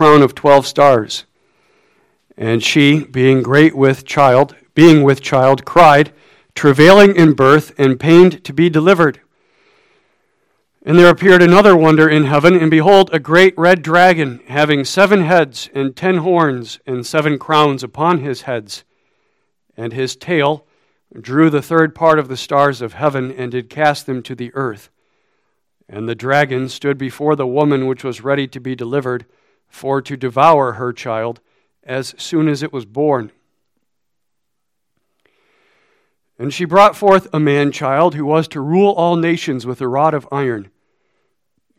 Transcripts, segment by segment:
crown of twelve stars. And she, being great with child, being with child, cried, travailing in birth, and pained to be delivered. And there appeared another wonder in heaven, and behold, a great red dragon, having seven heads and ten horns, and seven crowns upon his heads. And his tail drew the third part of the stars of heaven, and did cast them to the earth. And the dragon stood before the woman which was ready to be delivered, for to devour her child as soon as it was born. And she brought forth a man child who was to rule all nations with a rod of iron.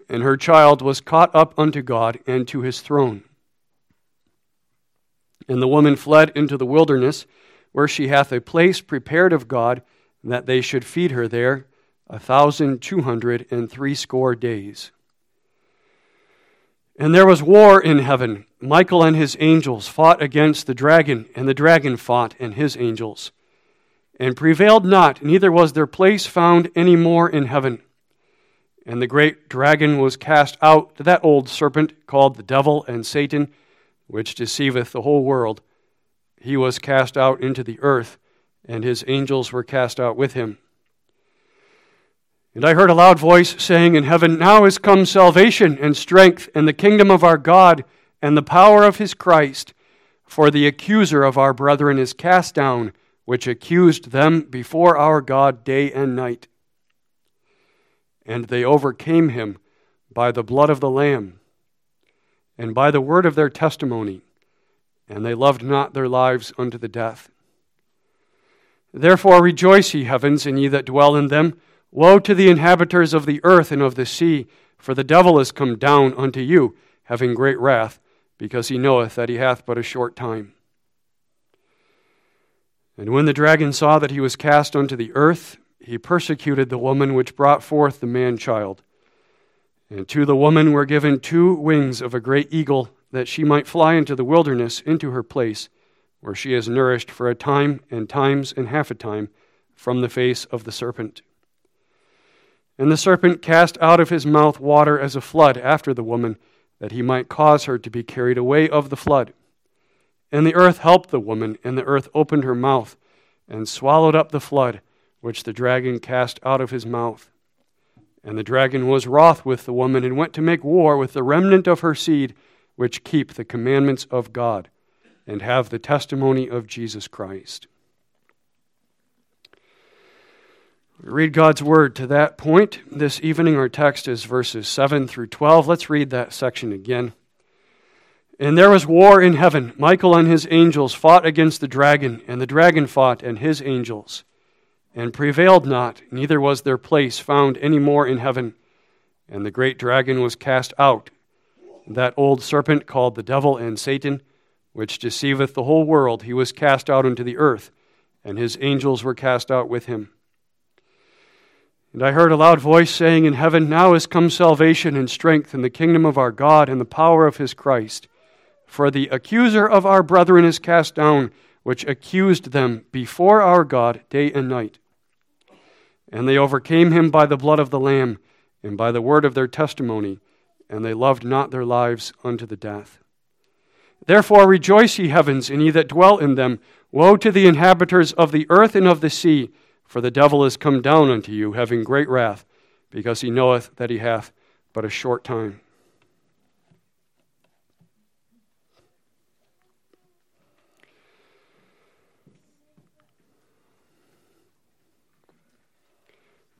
And her child was caught up unto God and to his throne. And the woman fled into the wilderness, where she hath a place prepared of God, that they should feed her there a thousand two hundred and threescore days. And there was war in heaven. Michael and his angels fought against the dragon, and the dragon fought and his angels and prevailed not, neither was their place found any more in heaven. And the great dragon was cast out, that old serpent called the devil and Satan, which deceiveth the whole world. He was cast out into the earth, and his angels were cast out with him. And I heard a loud voice saying in heaven, Now is come salvation and strength and the kingdom of our God and the power of his Christ. For the accuser of our brethren is cast down which accused them before our God day and night. And they overcame him by the blood of the Lamb and by the word of their testimony, and they loved not their lives unto the death. Therefore rejoice, ye heavens, and ye that dwell in them. Woe to the inhabitants of the earth and of the sea, for the devil is come down unto you, having great wrath, because he knoweth that he hath but a short time. And when the dragon saw that he was cast unto the earth, he persecuted the woman which brought forth the man child. And to the woman were given two wings of a great eagle, that she might fly into the wilderness, into her place, where she is nourished for a time and times and half a time from the face of the serpent. And the serpent cast out of his mouth water as a flood after the woman, that he might cause her to be carried away of the flood. And the earth helped the woman, and the earth opened her mouth and swallowed up the flood which the dragon cast out of his mouth. And the dragon was wroth with the woman and went to make war with the remnant of her seed, which keep the commandments of God and have the testimony of Jesus Christ. We read God's word to that point. This evening, our text is verses 7 through 12. Let's read that section again. And there was war in heaven. Michael and his angels fought against the dragon, and the dragon fought and his angels, and prevailed not, neither was their place found any more in heaven. And the great dragon was cast out, that old serpent called the devil and Satan, which deceiveth the whole world. He was cast out into the earth, and his angels were cast out with him. And I heard a loud voice saying in heaven, Now is come salvation and strength in the kingdom of our God and the power of his Christ. For the accuser of our brethren is cast down, which accused them before our God day and night. And they overcame him by the blood of the Lamb and by the word of their testimony, and they loved not their lives unto the death. Therefore rejoice, ye heavens, and ye that dwell in them. Woe to the inhabitants of the earth and of the sea, for the devil is come down unto you, having great wrath, because he knoweth that he hath but a short time.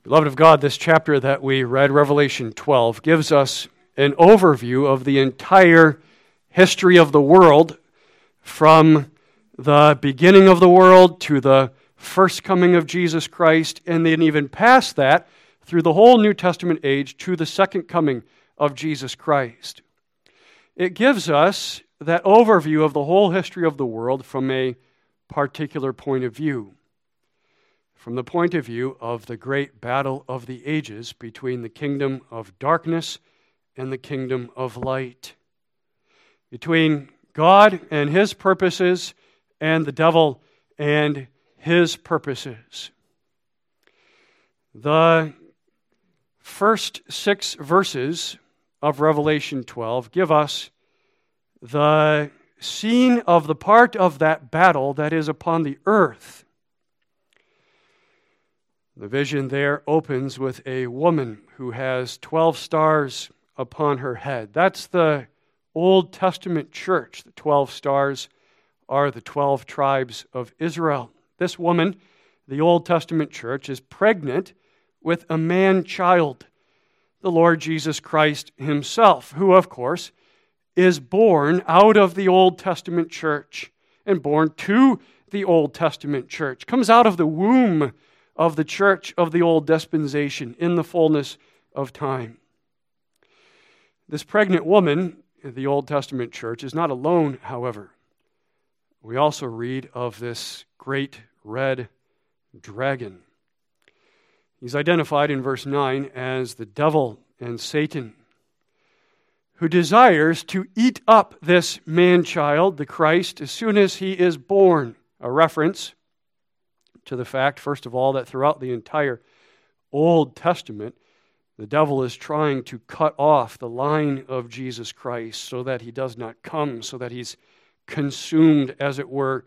Beloved of God, this chapter that we read, Revelation 12, gives us an overview of the entire history of the world from the beginning of the world to the first coming of Jesus Christ, and then even past that through the whole New Testament age to the second coming of Jesus Christ. It gives us that overview of the whole history of the world from a particular point of view from the point of view of the great battle of the ages between the kingdom of darkness and the kingdom of light, between God and his purposes and the devil and his purposes. The first six verses of Revelation 12 give us the scene of the part of that battle that is upon the earth. The vision there opens with a woman who has 12 stars upon her head. That's the Old Testament church. The 12 stars are the 12 tribes of Israel. This woman, the Old Testament church, is pregnant with a man child, the Lord Jesus Christ himself, who, of course, is born out of the Old Testament church and born to the Old Testament church, comes out of the womb of the church of the old dispensation in the fullness of time. This pregnant woman, the Old Testament church, is not alone, however. We also read of this great red dragon. He's identified in verse 9 as the devil and Satan, who desires to eat up this man child, the Christ, as soon as he is born. A reference to the fact, first of all, that throughout the entire Old Testament, the devil is trying to cut off the line of Jesus Christ so that he does not come, so that he's consumed, as it were.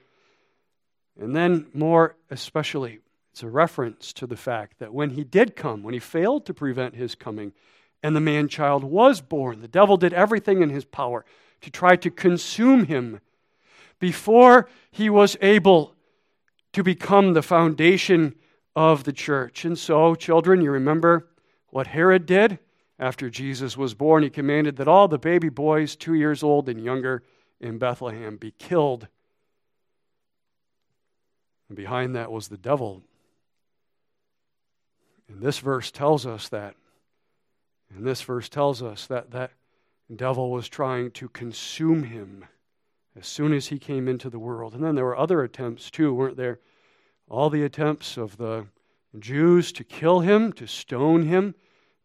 And then, more especially, it's a reference to the fact that when he did come, when he failed to prevent his coming, and the man child was born, the devil did everything in his power to try to consume him before he was able to become the foundation of the church. And so, children, you remember what Herod did after Jesus was born? He commanded that all the baby boys, two years old and younger, in Bethlehem be killed. And behind that was the devil. And this verse tells us that. And this verse tells us that that devil was trying to consume him as soon as he came into the world. And then there were other attempts too, weren't there? All the attempts of the Jews to kill him, to stone him,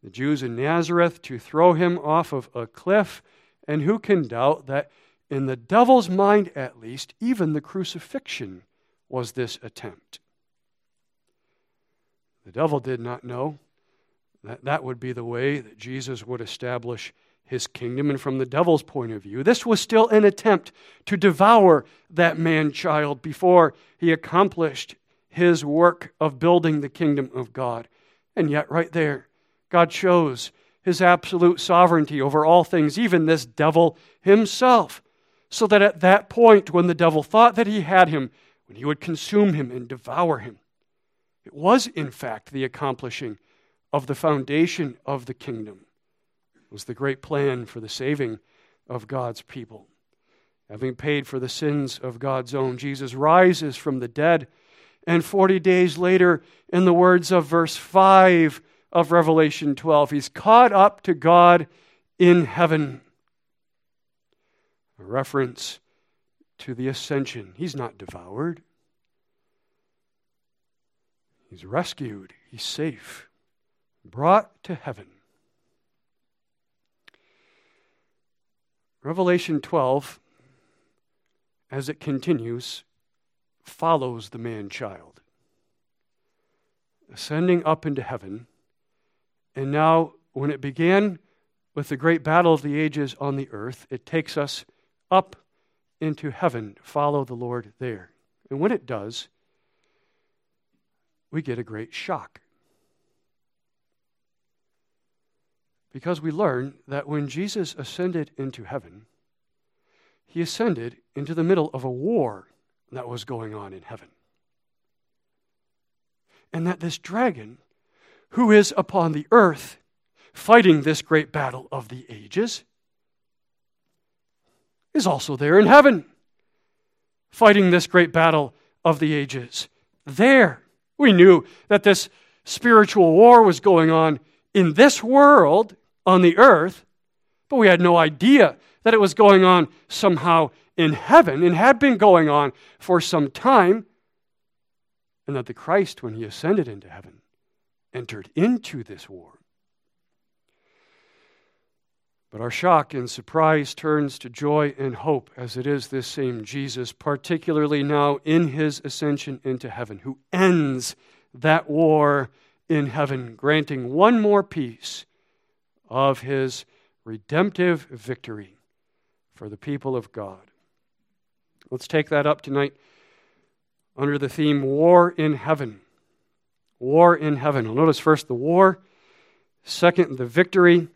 the Jews in Nazareth to throw him off of a cliff. And who can doubt that in the devil's mind, at least, even the crucifixion was this attempt? The devil did not know that that would be the way that Jesus would establish his kingdom. And from the devil's point of view, this was still an attempt to devour that man child before he accomplished his work of building the kingdom of God. And yet, right there, God shows his absolute sovereignty over all things, even this devil himself. So that at that point, when the devil thought that he had him, when he would consume him and devour him, it was, in fact, the accomplishing of the foundation of the kingdom It was the great plan for the saving of God's people. Having paid for the sins of God's own, Jesus rises from the dead, and 40 days later, in the words of verse 5 of Revelation 12, he's caught up to God in heaven. A reference to the ascension. He's not devoured, he's rescued, he's safe, brought to heaven. Revelation 12, as it continues, follows the man child, ascending up into heaven. And now, when it began with the great battle of the ages on the earth, it takes us up into heaven. Follow the Lord there. And when it does, we get a great shock. Because we learn that when Jesus ascended into heaven, he ascended into the middle of a war that was going on in heaven. And that this dragon, who is upon the earth fighting this great battle of the ages, is also there in heaven fighting this great battle of the ages. There, we knew that this spiritual war was going on in this world on the earth, but we had no idea that it was going on somehow in heaven and had been going on for some time, and that the Christ, when he ascended into heaven, entered into this war. But our shock and surprise turns to joy and hope as it is this same Jesus, particularly now in his ascension into heaven, who ends that war in heaven, granting one more piece of his redemptive victory for the people of God. Let's take that up tonight under the theme War in Heaven. War in Heaven. Notice first the war, second, the victory,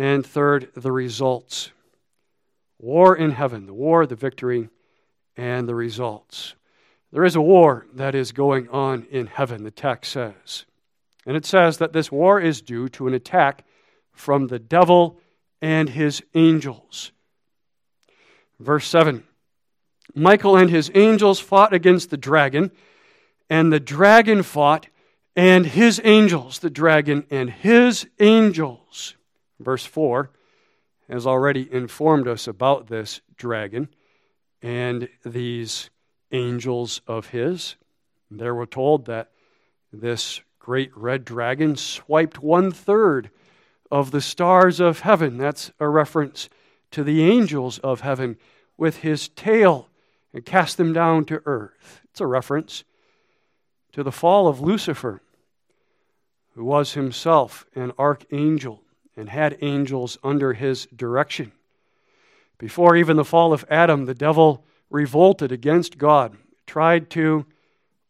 and third, the results. War in heaven, the war, the victory, and the results. There is a war that is going on in heaven, the text says. And it says that this war is due to an attack from the devil and his angels. Verse 7 Michael and his angels fought against the dragon, and the dragon fought and his angels, the dragon and his angels. Verse 4 has already informed us about this dragon and these angels of his. There we're told that this great red dragon swiped one third of the stars of heaven. That's a reference to the angels of heaven with his tail and cast them down to earth. It's a reference to the fall of Lucifer, who was himself an archangel and had angels under his direction. Before even the fall of Adam, the devil revolted against God, tried to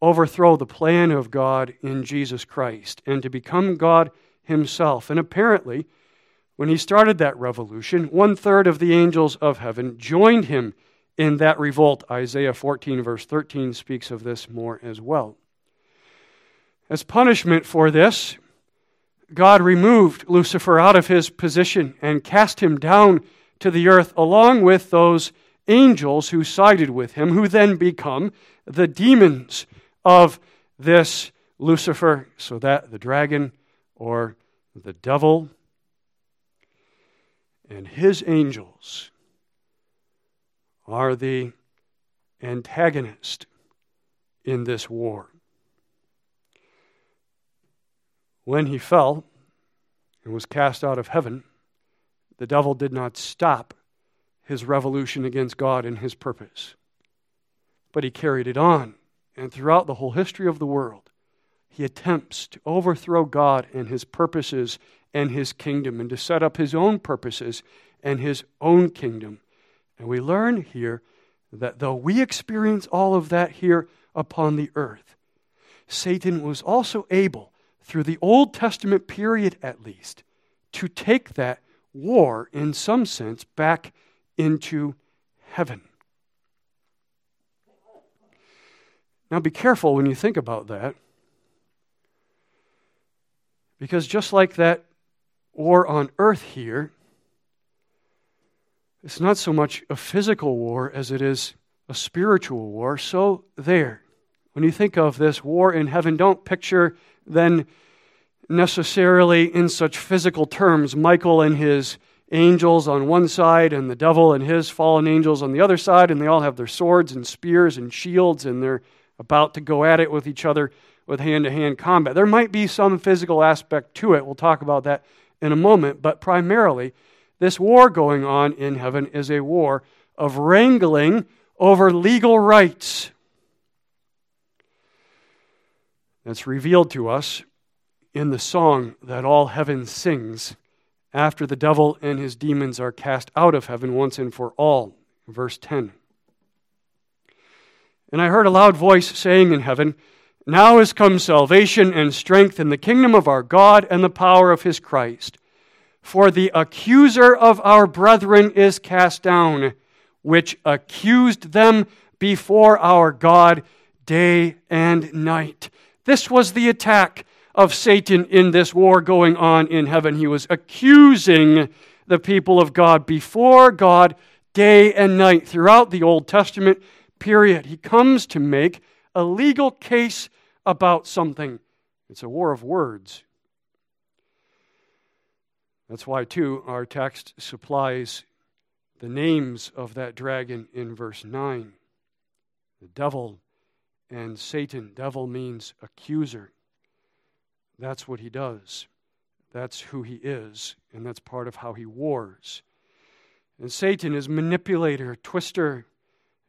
overthrow the plan of God in Jesus Christ and to become God himself. And apparently, when he started that revolution, one third of the angels of heaven joined him in that revolt. Isaiah 14, verse 13, speaks of this more as well. As punishment for this, God removed Lucifer out of his position and cast him down to the earth along with those angels who sided with him, who then become the demons of this Lucifer, so that the dragon or the devil and his angels are the antagonist in this war. When he fell and was cast out of heaven, the devil did not stop his revolution against God and his purpose, but he carried it on and throughout the whole history of the world, he attempts to overthrow God and his purposes and his kingdom and to set up his own purposes and his own kingdom. And we learn here that though we experience all of that here upon the earth, Satan was also able, through the Old Testament period at least, to take that war, in some sense, back into heaven. Now, be careful when you think about that. Because just like that war on earth here, it's not so much a physical war as it is a spiritual war. So, there. When you think of this war in heaven, don't picture then necessarily in such physical terms Michael and his angels on one side and the devil and his fallen angels on the other side, and they all have their swords and spears and shields, and they're about to go at it with each other with hand to hand combat. There might be some physical aspect to it. We'll talk about that in a moment. But primarily, this war going on in heaven is a war of wrangling over legal rights. That's revealed to us in the song that all heaven sings after the devil and his demons are cast out of heaven once and for all. Verse 10. And I heard a loud voice saying in heaven, Now is come salvation and strength in the kingdom of our God and the power of his Christ. For the accuser of our brethren is cast down, which accused them before our God day and night. This was the attack of Satan in this war going on in heaven. He was accusing the people of God before God day and night throughout the Old Testament period. He comes to make a legal case about something. It's a war of words. That's why, too, our text supplies the names of that dragon in verse 9 the devil and Satan. Devil means accuser. That's what he does. That's who he is, and that's part of how he wars. And Satan is manipulator, twister,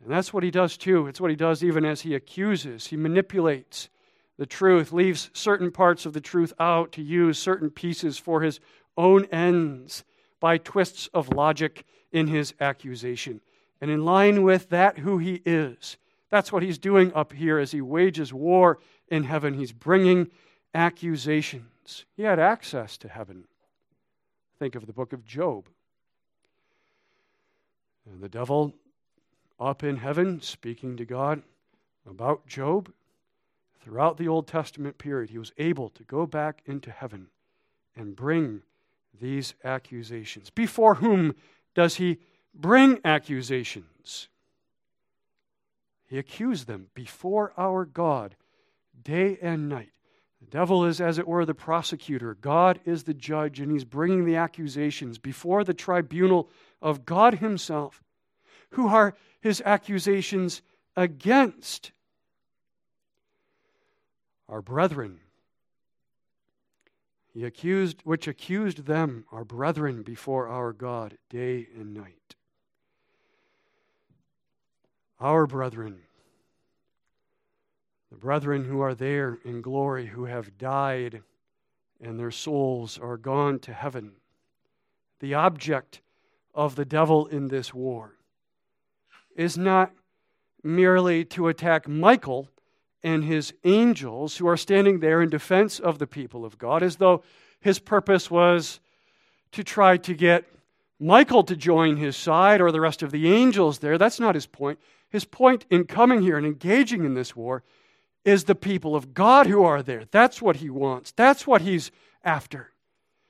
and that's what he does too. It's what he does even as he accuses. He manipulates the truth, leaves certain parts of the truth out to use certain pieces for his own ends by twists of logic in his accusation. And in line with that, who he is. That's what he's doing up here as he wages war in heaven. He's bringing accusations. He had access to heaven. Think of the book of Job. And the devil up in heaven speaking to God about Job. Throughout the Old Testament period, he was able to go back into heaven and bring these accusations. Before whom does he bring accusations? He accused them before our God day and night. The devil is, as it were, the prosecutor. God is the judge, and he's bringing the accusations before the tribunal of God himself. Who are his accusations against? Our brethren he accused, which accused them, our brethren, before our God day and night. Our brethren, the brethren who are there in glory, who have died and their souls are gone to heaven, the object of the devil in this war is not merely to attack Michael and his angels who are standing there in defense of the people of God, as though his purpose was to try to get Michael to join his side or the rest of the angels there. That's not his point. His point in coming here and engaging in this war is the people of God who are there. That's what he wants, that's what he's after.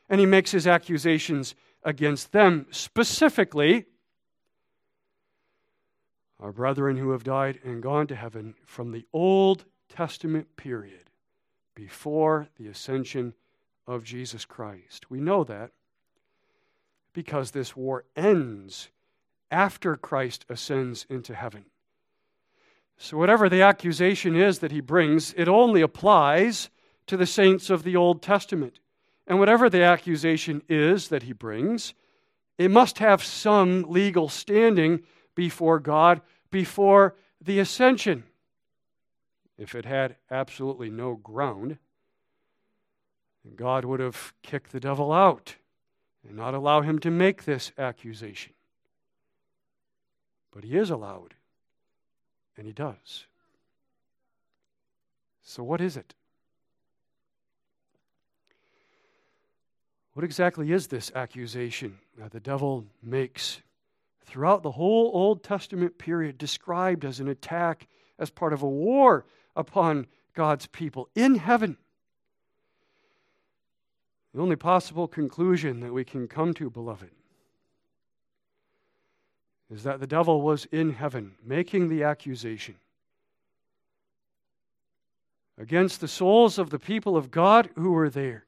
And he makes his accusations against them specifically our brethren who have died and gone to heaven from the Old Testament period before the ascension of Jesus Christ. We know that because this war ends after Christ ascends into heaven. So, whatever the accusation is that he brings, it only applies to the saints of the Old Testament. And whatever the accusation is that he brings, it must have some legal standing before God before the ascension. If it had absolutely no ground, God would have kicked the devil out and not allow him to make this accusation. But he is allowed, and he does. So, what is it? What exactly is this accusation that the devil makes throughout the whole Old Testament period described as an attack, as part of a war upon God's people in heaven. The only possible conclusion that we can come to, beloved, is that the devil was in heaven making the accusation against the souls of the people of God who were there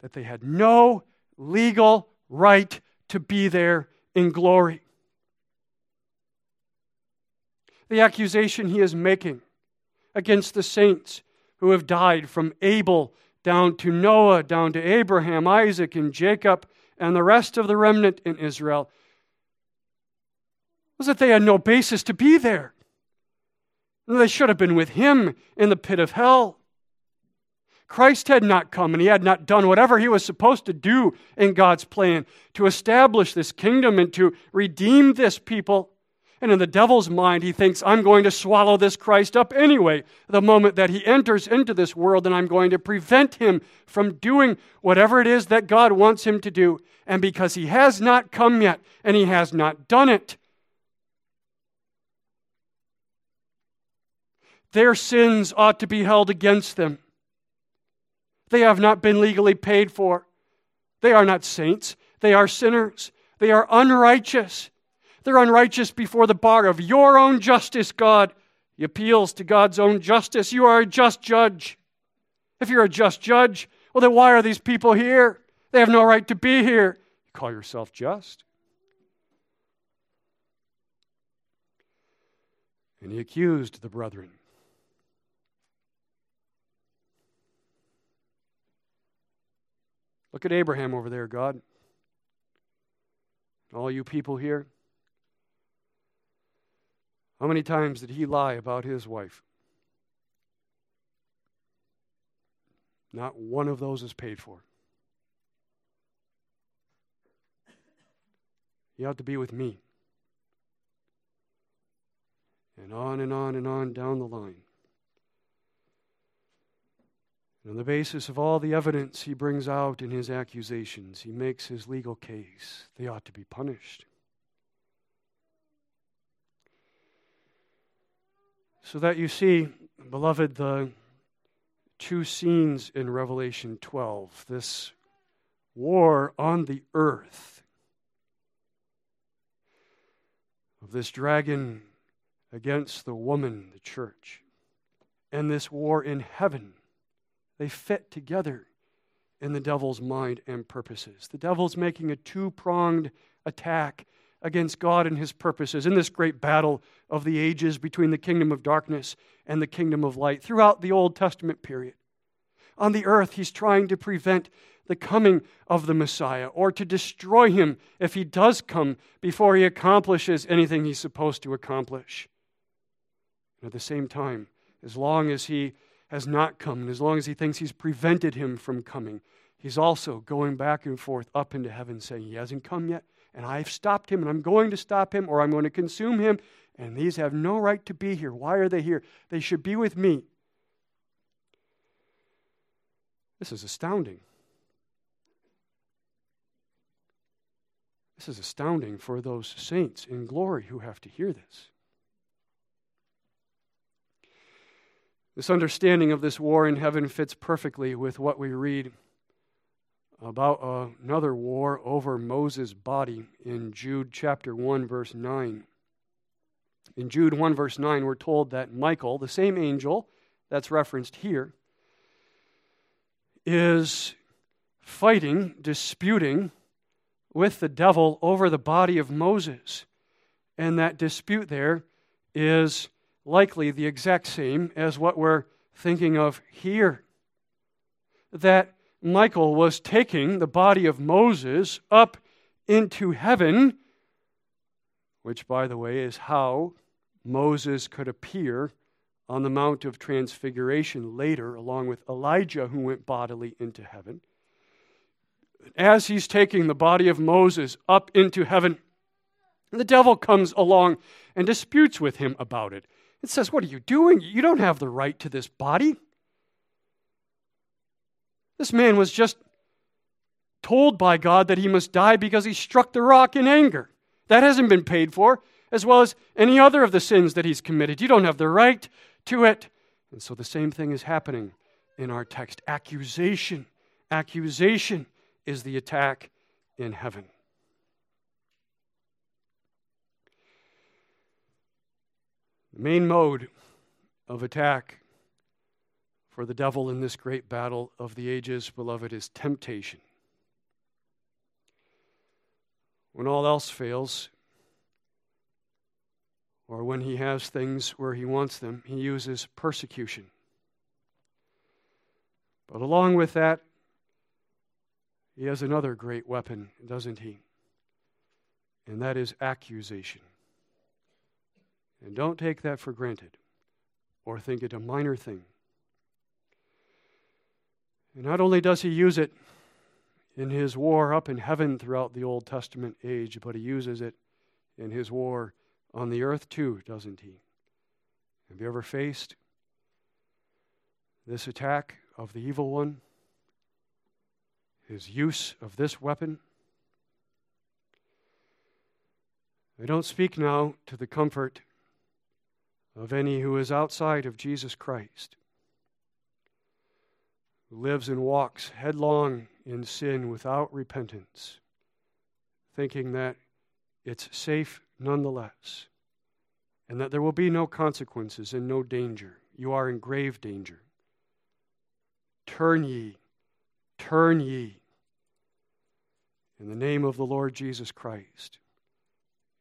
that they had no legal right to be there in glory. The accusation he is making against the saints who have died from Abel down to Noah, down to Abraham, Isaac, and Jacob, and the rest of the remnant in Israel was that they had no basis to be there. They should have been with him in the pit of hell. Christ had not come and he had not done whatever he was supposed to do in God's plan to establish this kingdom and to redeem this people. And in the devil's mind, he thinks, I'm going to swallow this Christ up anyway, the moment that he enters into this world, and I'm going to prevent him from doing whatever it is that God wants him to do. And because he has not come yet and he has not done it, their sins ought to be held against them. They have not been legally paid for. They are not saints. They are sinners. They are unrighteous. They're unrighteous before the bar of your own justice, God. He appeals to God's own justice. You are a just judge. If you're a just judge, well, then why are these people here? They have no right to be here. You call yourself just. And he accused the brethren. Look at Abraham over there, God. All you people here. How many times did he lie about his wife? Not one of those is paid for. You ought to be with me. And on and on and on down the line. And on the basis of all the evidence he brings out in his accusations, he makes his legal case. They ought to be punished. So that you see, beloved, the two scenes in Revelation 12 this war on the earth of this dragon against the woman, the church, and this war in heaven they fit together in the devil's mind and purposes. The devil's making a two pronged attack against God and his purposes in this great battle of the ages between the kingdom of darkness and the kingdom of light throughout the Old Testament period. On the earth, he's trying to prevent the coming of the Messiah or to destroy him if he does come before he accomplishes anything he's supposed to accomplish. And at the same time, as long as he has not come, and as long as he thinks he's prevented him from coming, he's also going back and forth up into heaven saying, He hasn't come yet, and I've stopped him, and I'm going to stop him, or I'm going to consume him, and these have no right to be here. Why are they here? They should be with me. This is astounding. This is astounding for those saints in glory who have to hear this. This understanding of this war in heaven fits perfectly with what we read about another war over Moses' body in Jude chapter 1, verse 9. In Jude 1, verse 9, we're told that Michael, the same angel that's referenced here, is fighting, disputing with the devil over the body of Moses. And that dispute there is likely the exact same as what we're thinking of here. That Michael was taking the body of Moses up into heaven, which, by the way, is how Moses could appear on the Mount of Transfiguration later, along with Elijah, who went bodily into heaven. As he's taking the body of Moses up into heaven, the devil comes along and disputes with him about it. It says, What are you doing? You don't have the right to this body. This man was just told by God that he must die because he struck the rock in anger. That hasn't been paid for, as well as any other of the sins that he's committed. You don't have the right to it. And so the same thing is happening in our text accusation. Accusation is the attack in heaven. The main mode of attack for the devil in this great battle of the ages, beloved, is temptation. When all else fails, or when he has things where he wants them, he uses persecution. But along with that, he has another great weapon, doesn't he? And that is accusation. And don't take that for granted or think it a minor thing. And not only does he use it in his war up in heaven throughout the Old Testament age, but he uses it in his war on the earth too, doesn't he? Have you ever faced this attack of the evil one? His use of this weapon? I don't speak now to the comfort of any who is outside of Jesus Christ, who lives and walks headlong in sin without repentance, thinking that it's safe nonetheless, and that there will be no consequences and no danger. You are in grave danger. Turn ye, turn ye, in the name of the Lord Jesus Christ,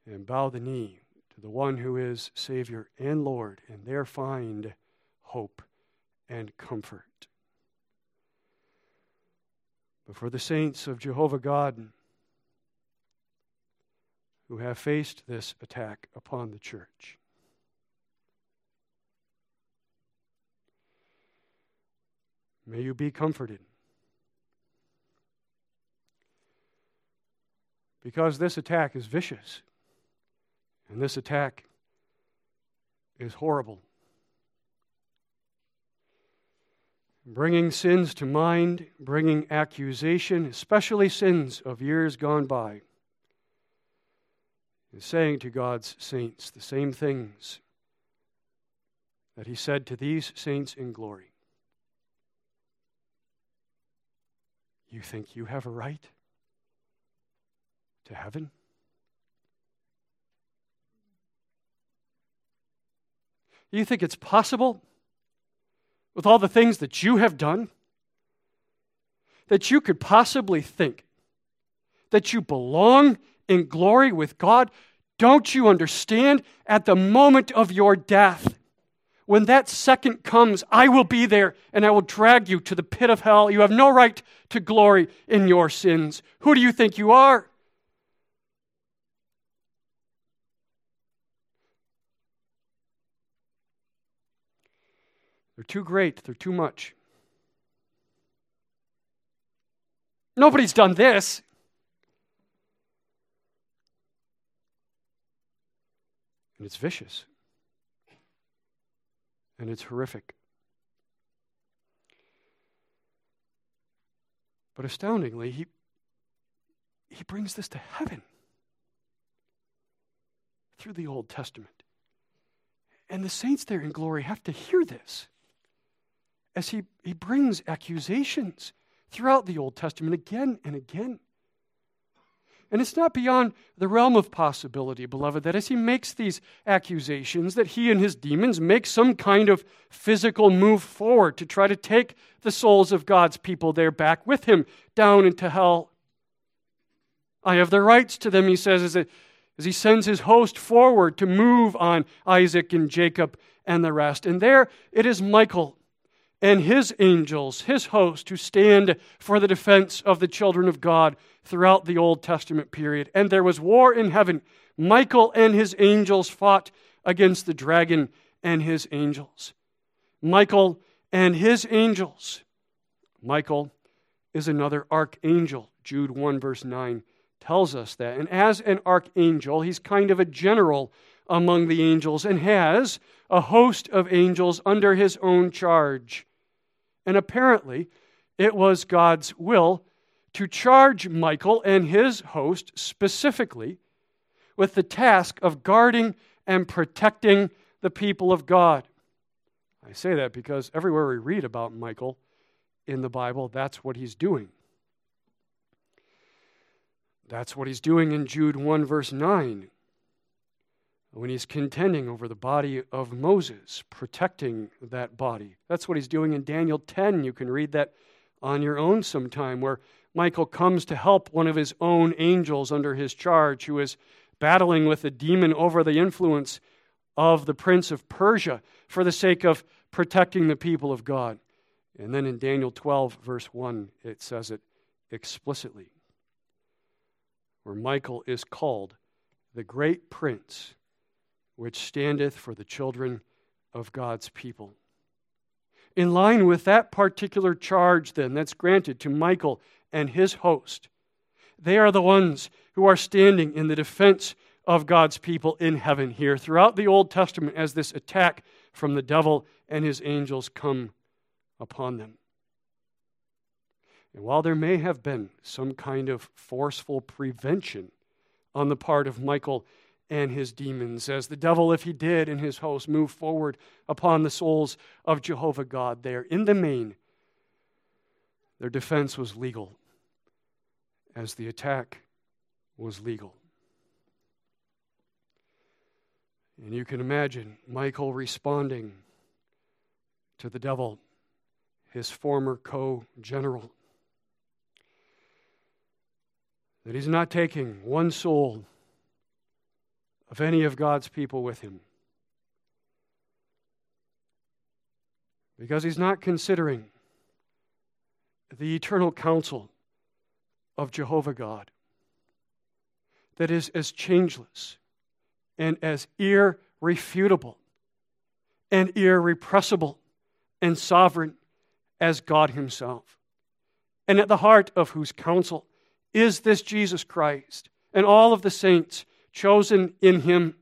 and bow the knee to the one who is Savior and Lord, and there find hope and comfort. But for the saints of Jehovah God who have faced this attack upon the church, may you be comforted. Because this attack is vicious. And this attack is horrible. Bringing sins to mind, bringing accusation, especially sins of years gone by, is saying to God's saints the same things that he said to these saints in glory. You think you have a right to heaven? Do you think it's possible with all the things that you have done that you could possibly think that you belong in glory with God? Don't you understand? At the moment of your death, when that second comes, I will be there and I will drag you to the pit of hell. You have no right to glory in your sins. Who do you think you are? They're too great, they're too much. Nobody's done this. And it's vicious. And it's horrific. But astoundingly, he, he brings this to heaven through the Old Testament. And the saints there in glory have to hear this as he, he brings accusations throughout the Old Testament again and again. And it's not beyond the realm of possibility, beloved, that as he makes these accusations, that he and his demons make some kind of physical move forward to try to take the souls of God's people there back with him down into hell. I have the rights to them, he says, as, a, as he sends his host forward to move on Isaac and Jacob and the rest. And there it is Michael and his angels, his host, who stand for the defense of the children of God throughout the Old Testament period. And there was war in heaven. Michael and his angels fought against the dragon and his angels. Michael and his angels. Michael is another archangel. Jude 1, verse 9 tells us that. And as an archangel, he's kind of a general among the angels and has a host of angels under his own charge. And apparently, it was God's will to charge Michael and his host specifically with the task of guarding and protecting the people of God. I say that because everywhere we read about Michael in the Bible, that's what he's doing. That's what he's doing in Jude 1, verse 9 when he's contending over the body of Moses, protecting that body. That's what he's doing in Daniel 10. You can read that on your own sometime, where Michael comes to help one of his own angels under his charge who is battling with a demon over the influence of the prince of Persia for the sake of protecting the people of God. And then in Daniel 12, verse 1, it says it explicitly, where Michael is called the great prince which standeth for the children of God's people. In line with that particular charge, then, that's granted to Michael and his host, they are the ones who are standing in the defense of God's people in heaven here throughout the Old Testament as this attack from the devil and his angels come upon them. And while there may have been some kind of forceful prevention on the part of Michael and his demons, as the devil, if he did, and his host move forward upon the souls of Jehovah God there. In the main, their defense was legal, as the attack was legal. And you can imagine Michael responding to the devil, his former co general, that he's not taking one soul of any of God's people with him. Because he's not considering the eternal counsel of Jehovah God that is as changeless and as irrefutable and irrepressible and sovereign as God Himself. And at the heart of whose counsel is this Jesus Christ and all of the saints chosen in him,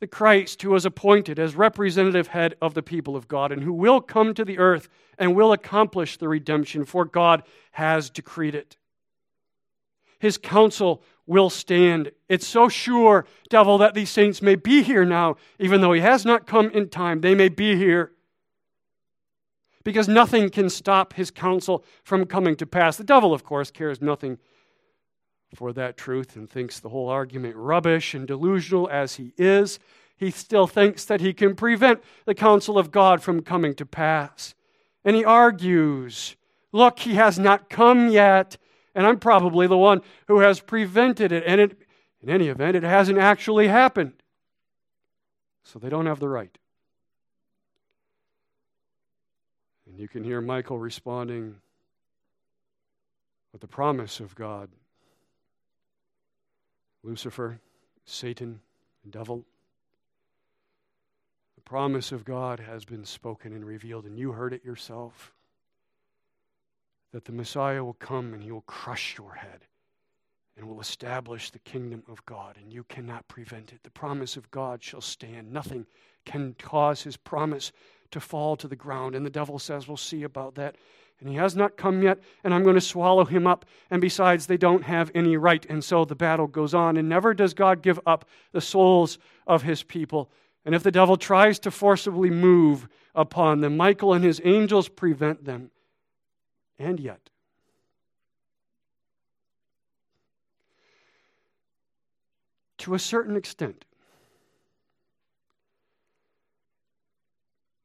the Christ who was appointed as representative head of the people of God and who will come to the earth and will accomplish the redemption, for God has decreed it. His counsel will stand. It's so sure, devil, that these saints may be here now, even though he has not come in time. They may be here because nothing can stop his counsel from coming to pass. The devil, of course, cares nothing for that truth and thinks the whole argument rubbish and delusional as he is. He still thinks that he can prevent the counsel of God from coming to pass. And he argues, Look, he has not come yet, and I'm probably the one who has prevented it. And it, in any event, it hasn't actually happened. So they don't have the right. And you can hear Michael responding with the promise of God Lucifer, Satan, the devil. The promise of God has been spoken and revealed, and you heard it yourself that the Messiah will come and he will crush your head and will establish the kingdom of God, and you cannot prevent it. The promise of God shall stand. Nothing can cause his promise to fall to the ground. And the devil says, We'll see about that. And he has not come yet, and I'm going to swallow him up. And besides, they don't have any right. And so the battle goes on. And never does God give up the souls of his people. And if the devil tries to forcibly move upon them, Michael and his angels prevent them. And yet, to a certain extent,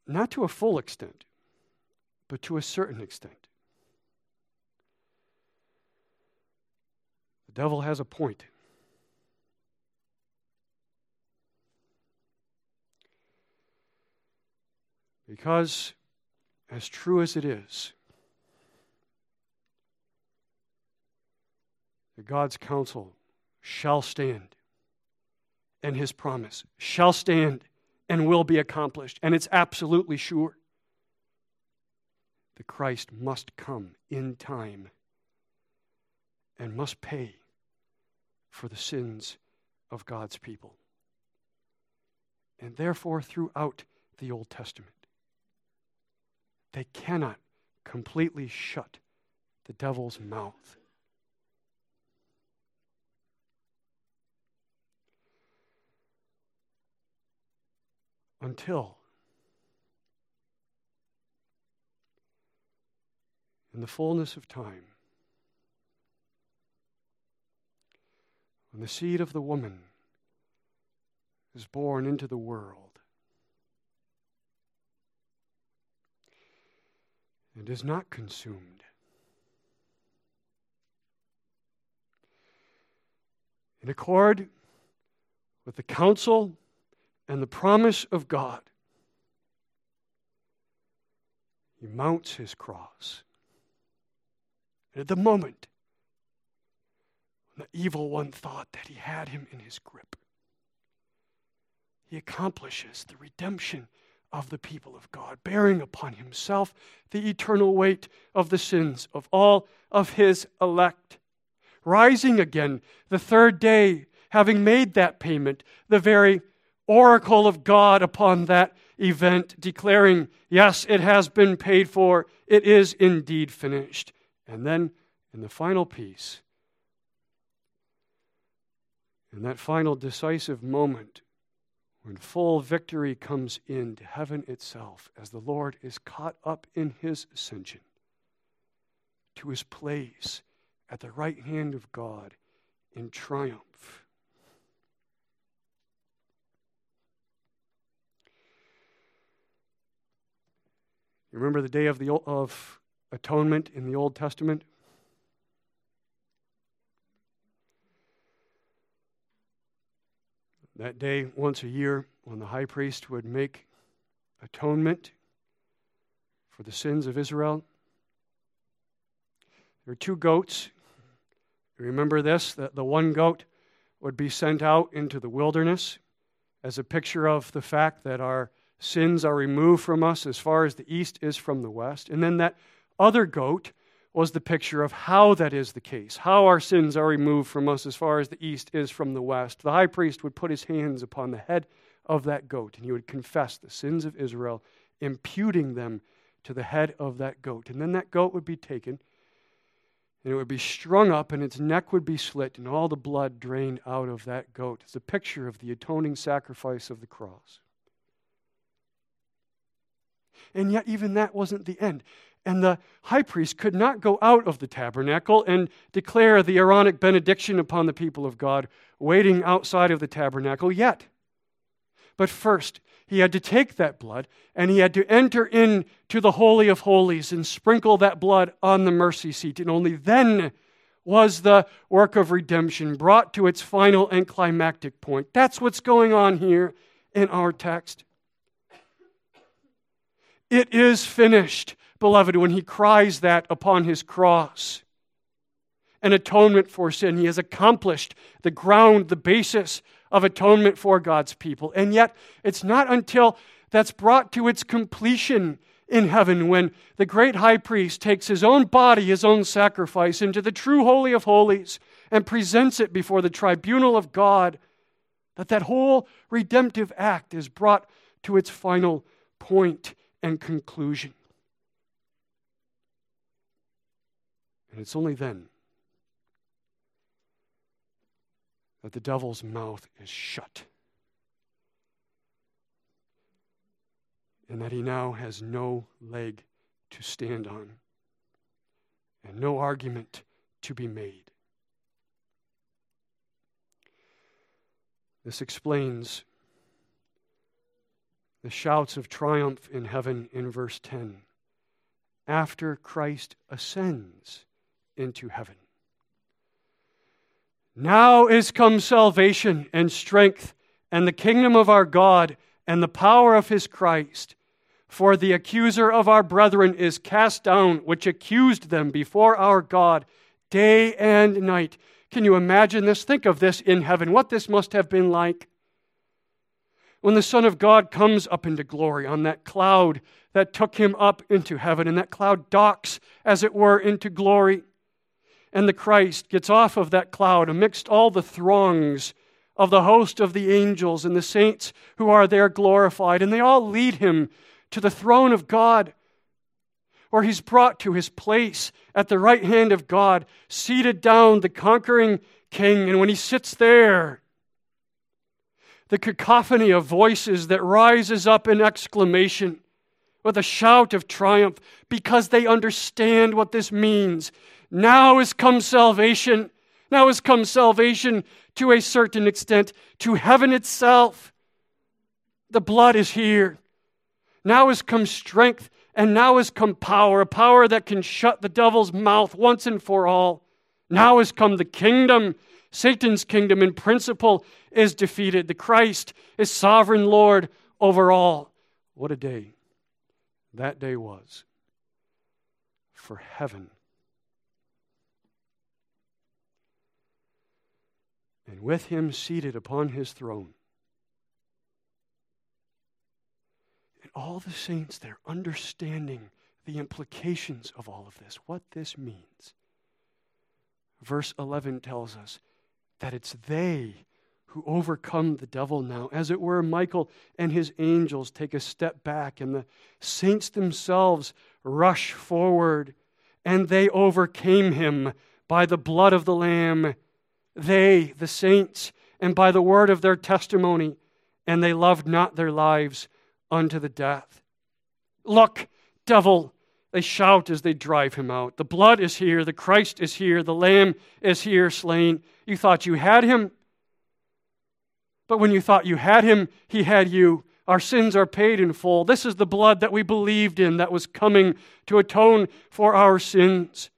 not to a full extent, but to a certain extent. The devil has a point. Because, as true as it is, that God's counsel shall stand, and his promise shall stand and will be accomplished, and it's absolutely sure the Christ must come in time and must pay for the sins of God's people. And therefore, throughout the Old Testament, they cannot completely shut the devil's mouth. Until in the fullness of time, when the seed of the woman is born into the world and is not consumed, in accord with the counsel and the promise of God, he mounts his cross and at the moment when the evil one thought that he had him in his grip, he accomplishes the redemption of the people of God, bearing upon himself the eternal weight of the sins of all of his elect. Rising again the third day, having made that payment, the very oracle of God upon that event, declaring, Yes, it has been paid for, it is indeed finished. And then in the final piece, in that final decisive moment, when full victory comes into heaven itself, as the Lord is caught up in his ascension to his place at the right hand of God in triumph. You remember the day of the of atonement in the Old Testament? That day, once a year, when the high priest would make atonement for the sins of Israel, there were two goats. Remember this that the one goat would be sent out into the wilderness as a picture of the fact that our sins are removed from us as far as the east is from the west. And then that other goat was the picture of how that is the case, how our sins are removed from us as far as the east is from the west. The high priest would put his hands upon the head of that goat and he would confess the sins of Israel, imputing them to the head of that goat. And then that goat would be taken and it would be strung up and its neck would be slit and all the blood drained out of that goat. It's a picture of the atoning sacrifice of the cross. And yet, even that wasn't the end. And the high priest could not go out of the tabernacle and declare the Aaronic benediction upon the people of God waiting outside of the tabernacle yet. But first, he had to take that blood and he had to enter into the Holy of Holies and sprinkle that blood on the mercy seat. And only then was the work of redemption brought to its final and climactic point. That's what's going on here in our text. It is finished, beloved, when he cries that upon his cross. An atonement for sin. He has accomplished the ground, the basis of atonement for God's people. And yet, it's not until that's brought to its completion in heaven when the great high priest takes his own body, his own sacrifice, into the true Holy of Holies and presents it before the tribunal of God, that that whole redemptive act is brought to its final point and conclusion. And it's only then that the devil's mouth is shut. And that he now has no leg to stand on and no argument to be made. This explains the shouts of triumph in heaven in verse 10 after Christ ascends into heaven. Now is come salvation and strength and the kingdom of our God and the power of his Christ. For the accuser of our brethren is cast down, which accused them before our God day and night. Can you imagine this? Think of this in heaven, what this must have been like when the Son of God comes up into glory on that cloud that took him up into heaven, and that cloud docks, as it were, into glory. And the Christ gets off of that cloud amidst all the throngs of the host of the angels and the saints who are there glorified, and they all lead him to the throne of God, where he's brought to his place at the right hand of God, seated down, the conquering king. And when he sits there, the cacophony of voices that rises up in exclamation with a shout of triumph because they understand what this means. Now has come salvation. Now has come salvation to a certain extent to heaven itself. The blood is here. Now has come strength, and now has come power, a power that can shut the devil's mouth once and for all. Now has come the kingdom Satan's kingdom in principle is defeated. The Christ is sovereign Lord over all. What a day that day was for heaven. And with him seated upon his throne. And all the saints there understanding the implications of all of this, what this means. Verse 11 tells us that it's they who overcome the devil now. As it were, Michael and his angels take a step back, and the saints themselves rush forward, and they overcame him by the blood of the Lamb. They, the saints, and by the word of their testimony, and they loved not their lives unto the death. Look, devil, they shout as they drive him out. The blood is here, the Christ is here, the Lamb is here slain. You thought you had him, but when you thought you had him, he had you. Our sins are paid in full. This is the blood that we believed in that was coming to atone for our sins.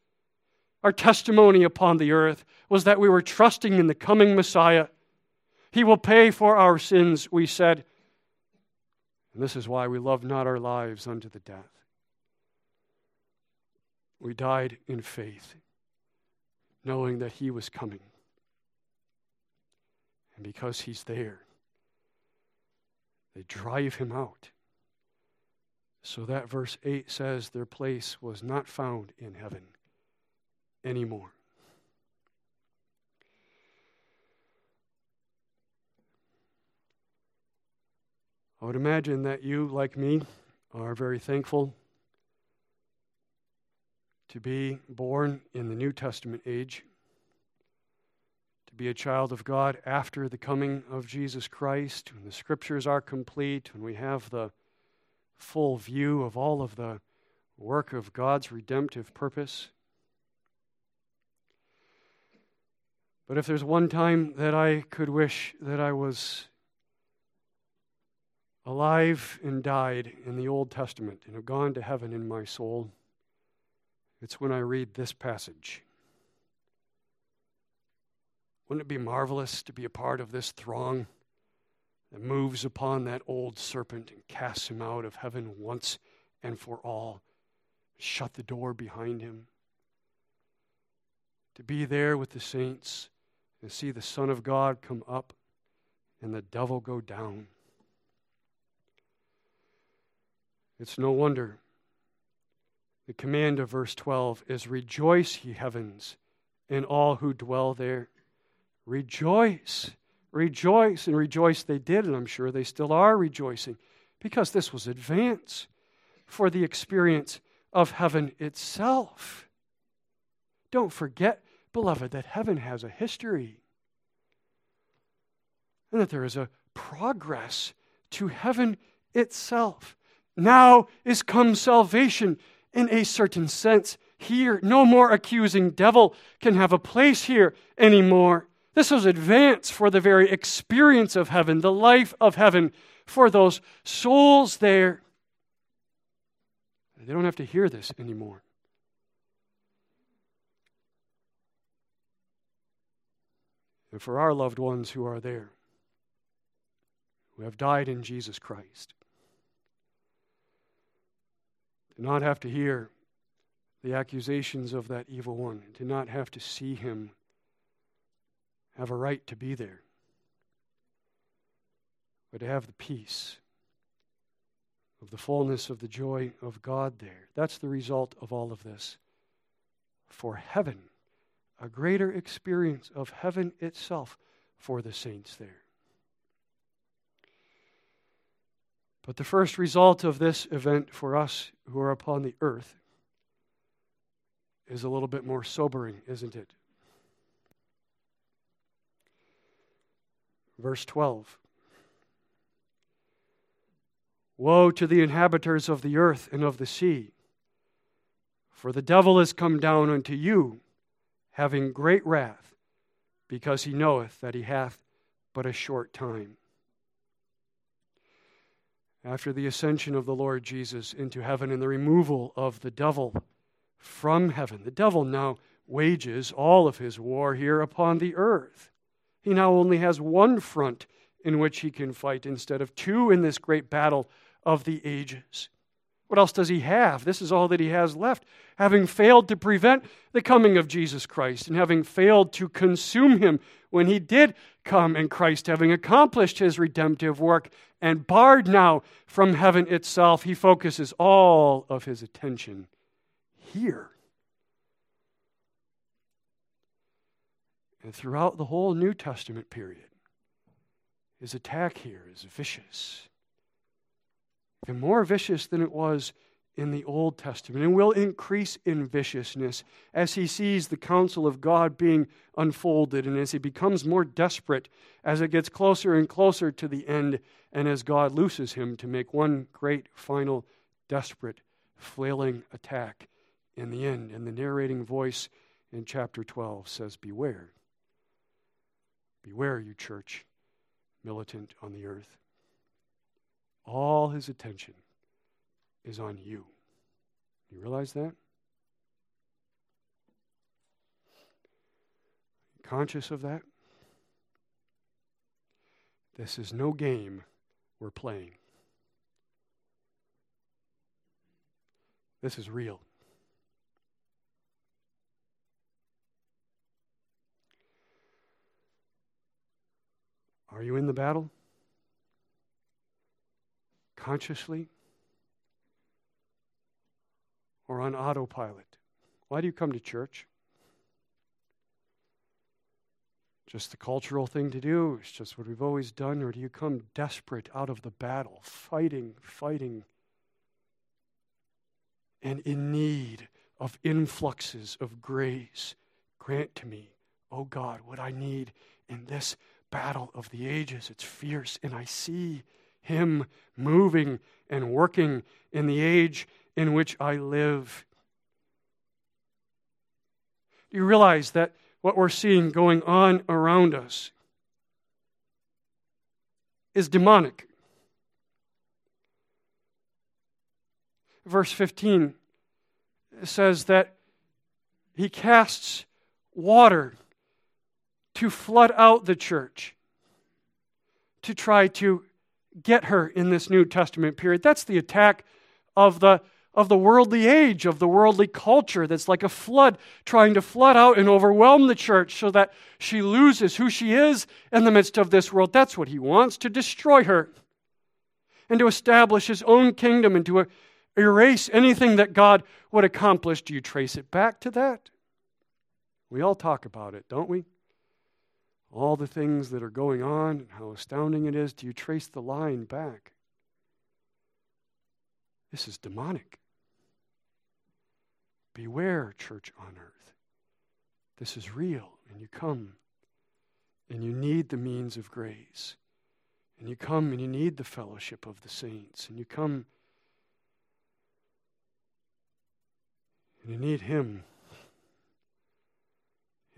Our testimony upon the earth was that we were trusting in the coming Messiah. He will pay for our sins, we said. And this is why we love not our lives unto the death. We died in faith, knowing that He was coming. And because He's there, they drive Him out. So that verse 8 says their place was not found in heaven, anymore. I would imagine that you, like me, are very thankful to be born in the New Testament age, be a child of God after the coming of Jesus Christ, when the scriptures are complete, when we have the full view of all of the work of God's redemptive purpose. But if there's one time that I could wish that I was alive and died in the Old Testament and have gone to heaven in my soul, it's when I read this passage. Wouldn't it be marvelous to be a part of this throng that moves upon that old serpent and casts him out of heaven once and for all? Shut the door behind him. To be there with the saints and see the Son of God come up and the devil go down. It's no wonder the command of verse 12 is Rejoice, ye heavens, and all who dwell there. Rejoice, rejoice, and rejoice they did, and I'm sure they still are rejoicing because this was advance for the experience of heaven itself. Don't forget, beloved, that heaven has a history and that there is a progress to heaven itself. Now is come salvation in a certain sense here. No more accusing devil can have a place here anymore. This was advance for the very experience of heaven, the life of heaven for those souls there. They don't have to hear this anymore. And for our loved ones who are there, who have died in Jesus Christ, to not have to hear the accusations of that evil one, to not have to see him have a right to be there, but to have the peace of the fullness of the joy of God there. That's the result of all of this. For heaven, a greater experience of heaven itself for the saints there. But the first result of this event for us who are upon the earth is a little bit more sobering, isn't it? Verse 12 Woe to the inhabitants of the earth and of the sea, for the devil is come down unto you, having great wrath, because he knoweth that he hath but a short time after the ascension of the Lord Jesus into heaven and the removal of the devil from heaven. The devil now wages all of his war here upon the earth. He now only has one front in which he can fight instead of two in this great battle of the ages. What else does he have? This is all that he has left. Having failed to prevent the coming of Jesus Christ and having failed to consume him when he did come and Christ having accomplished his redemptive work and barred now from heaven itself, he focuses all of his attention here. And throughout the whole New Testament period, his attack here is vicious. And more vicious than it was in the Old Testament and will increase in viciousness as he sees the counsel of God being unfolded and as he becomes more desperate as it gets closer and closer to the end and as God looses him to make one great final desperate flailing attack in the end. And the narrating voice in chapter 12 says, Beware. Beware, you church, militant on the earth. All his attention is on you. You realize that? Conscious of that? This is no game we're playing. This is real. Are you in the battle? Consciously? or on autopilot. Why do you come to church? just the cultural thing to do? It's just what we've always done? Or do you come desperate out of the battle, fighting, fighting, and in need of influxes of grace? Grant to me, oh God, what I need in this battle of the ages. It's fierce, and I see Him moving and working in the age in which I live. Do you realize that what we're seeing going on around us is demonic? Verse 15 says that he casts water to flood out the church, to try to get her in this New Testament period. That's the attack of the of the worldly age, of the worldly culture that's like a flood trying to flood out and overwhelm the church so that she loses who she is in the midst of this world. That's what he wants to destroy her and to establish his own kingdom and to er, erase anything that God would accomplish. Do you trace it back to that? We all talk about it, don't we? All the things that are going on and how astounding it is. Do you trace the line back? This is demonic. Beware, church on earth. This is real, and you come and you need the means of grace. And you come and you need the fellowship of the saints. And you come and you need Him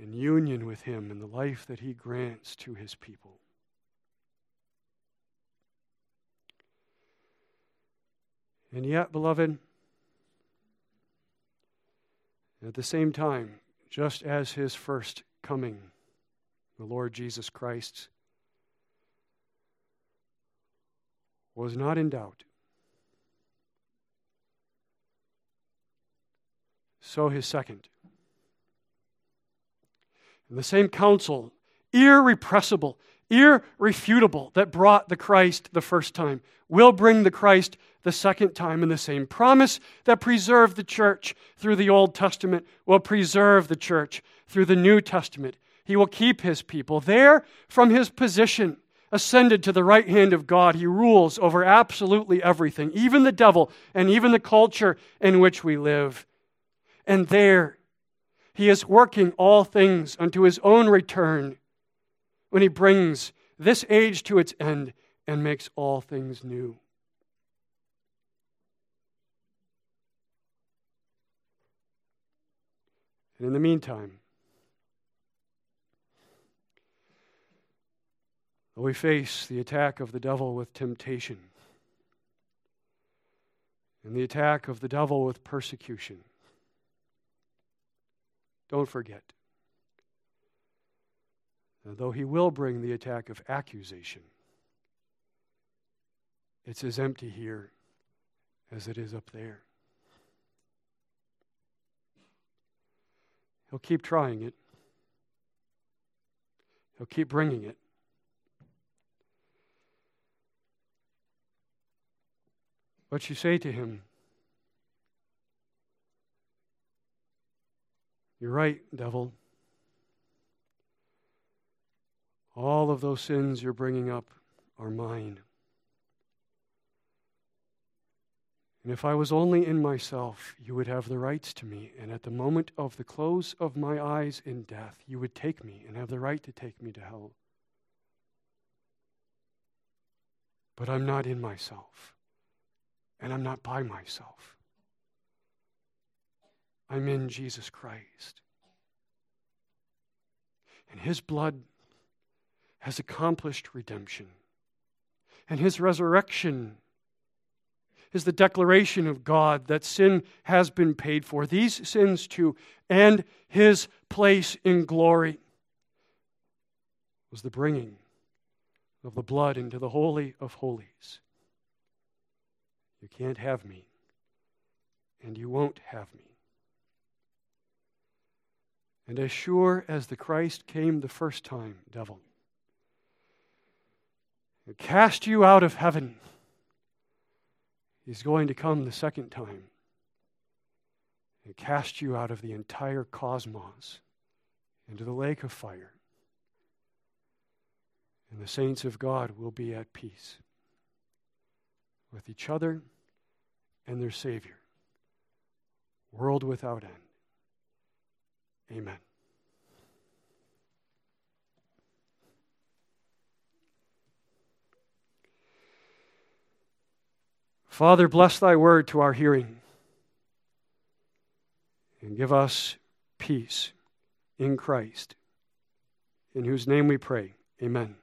in union with Him in the life that He grants to His people. And yet, beloved, at the same time, just as his first coming, the Lord Jesus Christ, was not in doubt, so his second. And the same counsel, irrepressible, irrefutable, that brought the Christ the first time, will bring the Christ the second time in the same promise that preserved the church through the Old Testament will preserve the church through the New Testament. He will keep his people there from his position. Ascended to the right hand of God, he rules over absolutely everything, even the devil and even the culture in which we live. And there, he is working all things unto his own return when he brings this age to its end and makes all things new. And in the meantime, we face the attack of the devil with temptation, and the attack of the devil with persecution. Don't forget. Though he will bring the attack of accusation, it's as empty here as it is up there. He'll keep trying it, He'll keep bringing it. What you say to him, You're right, devil. All of those sins you're bringing up are mine. And if I was only in myself, you would have the rights to me. And at the moment of the close of my eyes in death, you would take me and have the right to take me to hell. But I'm not in myself, and I'm not by myself. I'm in Jesus Christ. And His blood has accomplished redemption. And His resurrection is the declaration of God that sin has been paid for, these sins too, and his place in glory was the bringing of the blood into the Holy of Holies. You can't have me, and you won't have me. And as sure as the Christ came the first time, devil, and cast you out of heaven He's going to come the second time and cast you out of the entire cosmos into the lake of fire And the saints of God will be at peace with each other and their Savior, world without end. Amen. Father, bless thy word to our hearing and give us peace in Christ, in whose name we pray. Amen.